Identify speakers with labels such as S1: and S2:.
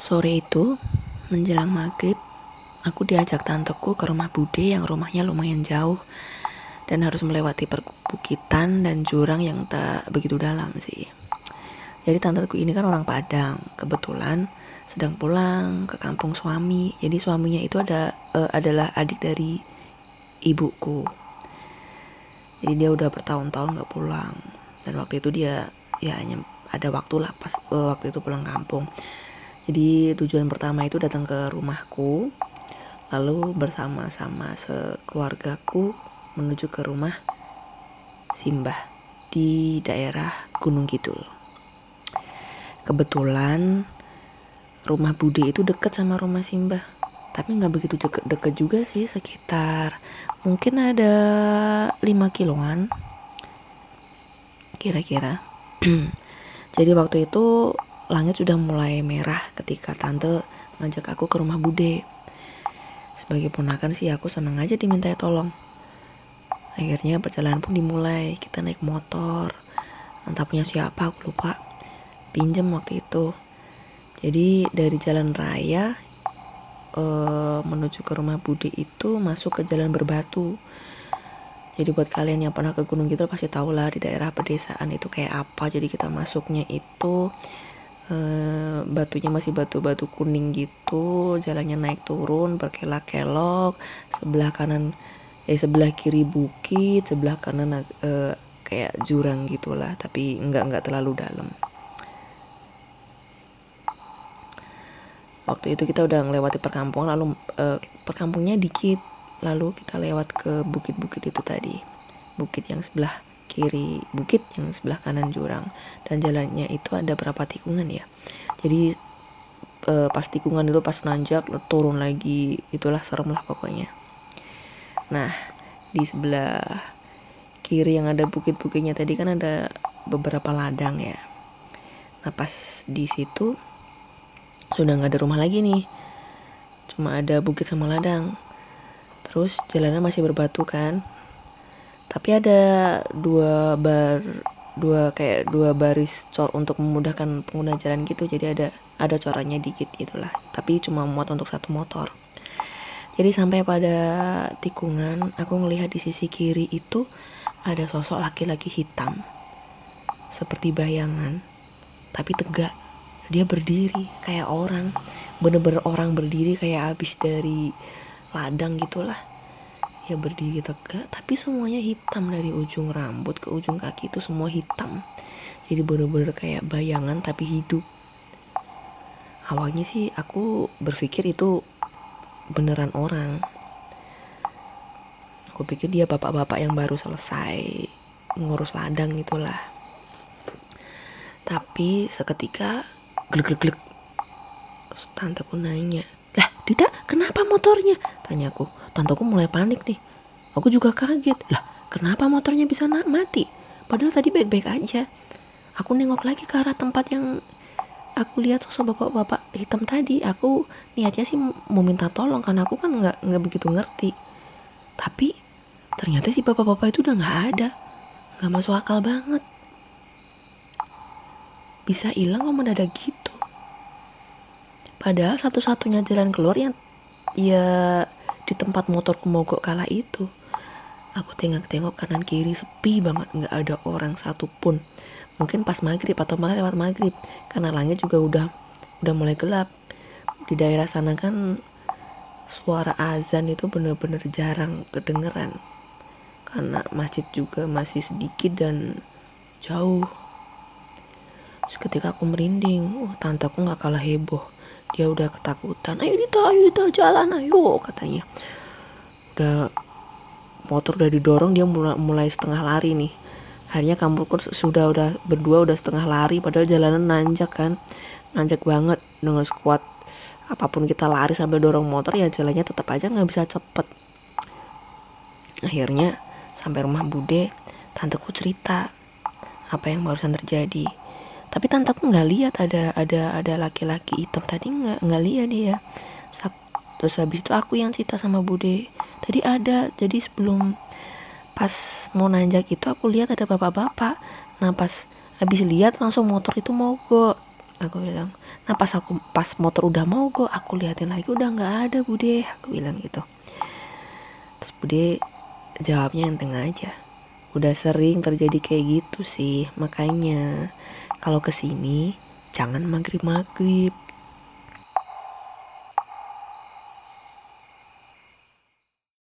S1: Sore itu, menjelang maghrib, aku diajak tanteku ke rumah Bude yang rumahnya lumayan jauh dan harus melewati perbukitan dan jurang yang tak begitu dalam sih. Jadi tanteku ini kan orang Padang, kebetulan sedang pulang ke kampung suami. Jadi suaminya itu ada uh, adalah adik dari ibuku. Jadi dia udah bertahun-tahun gak pulang. Dan waktu itu dia ya hanya ada waktu lah pas uh, waktu itu pulang kampung. Jadi tujuan pertama itu datang ke rumahku, lalu bersama-sama sekeluargaku menuju ke rumah Simbah di daerah Gunung Kidul. Kebetulan rumah Bude itu dekat sama rumah Simbah, tapi nggak begitu deket juga sih, sekitar mungkin ada 5 kiloan kira-kira. Jadi waktu itu langit sudah mulai merah ketika tante ngajak aku ke rumah bude. Sebagai ponakan sih aku senang aja diminta tolong. Akhirnya perjalanan pun dimulai. Kita naik motor. Entah punya siapa aku lupa. Pinjem waktu itu. Jadi dari jalan raya uh, menuju ke rumah Bude itu masuk ke jalan berbatu. Jadi buat kalian yang pernah ke Gunung Kidul pasti tahu lah di daerah pedesaan itu kayak apa. Jadi kita masuknya itu Eh, batunya masih batu-batu kuning gitu jalannya naik turun berkelak-kelok sebelah kanan eh sebelah kiri bukit sebelah kanan uh, kayak jurang gitulah tapi enggak enggak terlalu dalam. Waktu itu kita udah melewati perkampungan lalu uh, perkampungnya dikit lalu kita lewat ke bukit-bukit itu tadi bukit yang sebelah kiri bukit yang sebelah kanan jurang. Dan jalannya itu ada berapa tikungan ya? Jadi e, pas tikungan itu pas nanjak turun lagi itulah serem lah pokoknya. Nah di sebelah kiri yang ada bukit-bukitnya tadi kan ada beberapa ladang ya. Nah pas di situ sudah nggak ada rumah lagi nih. Cuma ada bukit sama ladang. Terus jalannya masih berbatu kan tapi ada dua bar dua kayak dua baris cor untuk memudahkan pengguna jalan gitu. Jadi ada ada corannya dikit gitulah tapi cuma muat untuk satu motor. Jadi sampai pada tikungan aku ngelihat di sisi kiri itu ada sosok laki-laki hitam. Seperti bayangan tapi tegak. Dia berdiri kayak orang. Bener-bener orang berdiri kayak habis dari ladang gitulah ya berdiri tegak tapi semuanya hitam dari ujung rambut ke ujung kaki itu semua hitam. Jadi bener-bener kayak bayangan tapi hidup. Awalnya sih aku berpikir itu beneran orang. Aku pikir dia bapak-bapak yang baru selesai ngurus ladang itulah. Tapi seketika glek glek glek tanteku nanya Dita kenapa motornya tanyaku tanteku mulai panik nih. Aku juga kaget. Lah, kenapa motornya bisa nak mati? Padahal tadi baik-baik aja. Aku nengok lagi ke arah tempat yang aku lihat sosok bapak-bapak hitam tadi. Aku niatnya sih mau minta tolong karena aku kan nggak nggak begitu ngerti. Tapi ternyata si bapak-bapak itu udah nggak ada. Nggak masuk akal banget. Bisa hilang kok mendadak gitu. Padahal satu-satunya jalan keluar yang ya di tempat motorku mogok kala itu. Aku tengok-tengok kanan kiri sepi banget, nggak ada orang satupun. Mungkin pas maghrib atau malah lewat maghrib, karena langit juga udah udah mulai gelap. Di daerah sana kan suara azan itu bener-bener jarang kedengeran. Karena masjid juga masih sedikit dan jauh. Seketika aku merinding, oh, tanteku nggak kalah heboh dia udah ketakutan. Ayo Dita ayo Dita jalan ayo katanya. Udah motor udah didorong dia mulai, mulai setengah lari nih. Akhirnya kamu sudah udah berdua udah setengah lari padahal jalanan nanjak kan. Nanjak banget dengan sekuat apa pun kita lari sambil dorong motor ya jalannya tetap aja nggak bisa cepet. Akhirnya sampai rumah bude tanteku cerita apa yang barusan terjadi tapi tanteku nggak lihat ada ada ada laki-laki hitam tadi nggak nggak lihat dia. Terus habis itu aku yang cerita sama bude. Tadi ada jadi sebelum pas mau nanjak itu aku lihat ada bapak-bapak. Nah pas habis lihat langsung motor itu mogok aku bilang nah pas aku pas motor udah mau gue aku liatin lagi udah nggak ada bude. Aku bilang gitu. Terus bude jawabnya yang tengah aja. Udah sering terjadi kayak gitu sih makanya kalau ke sini jangan maghrib maghrib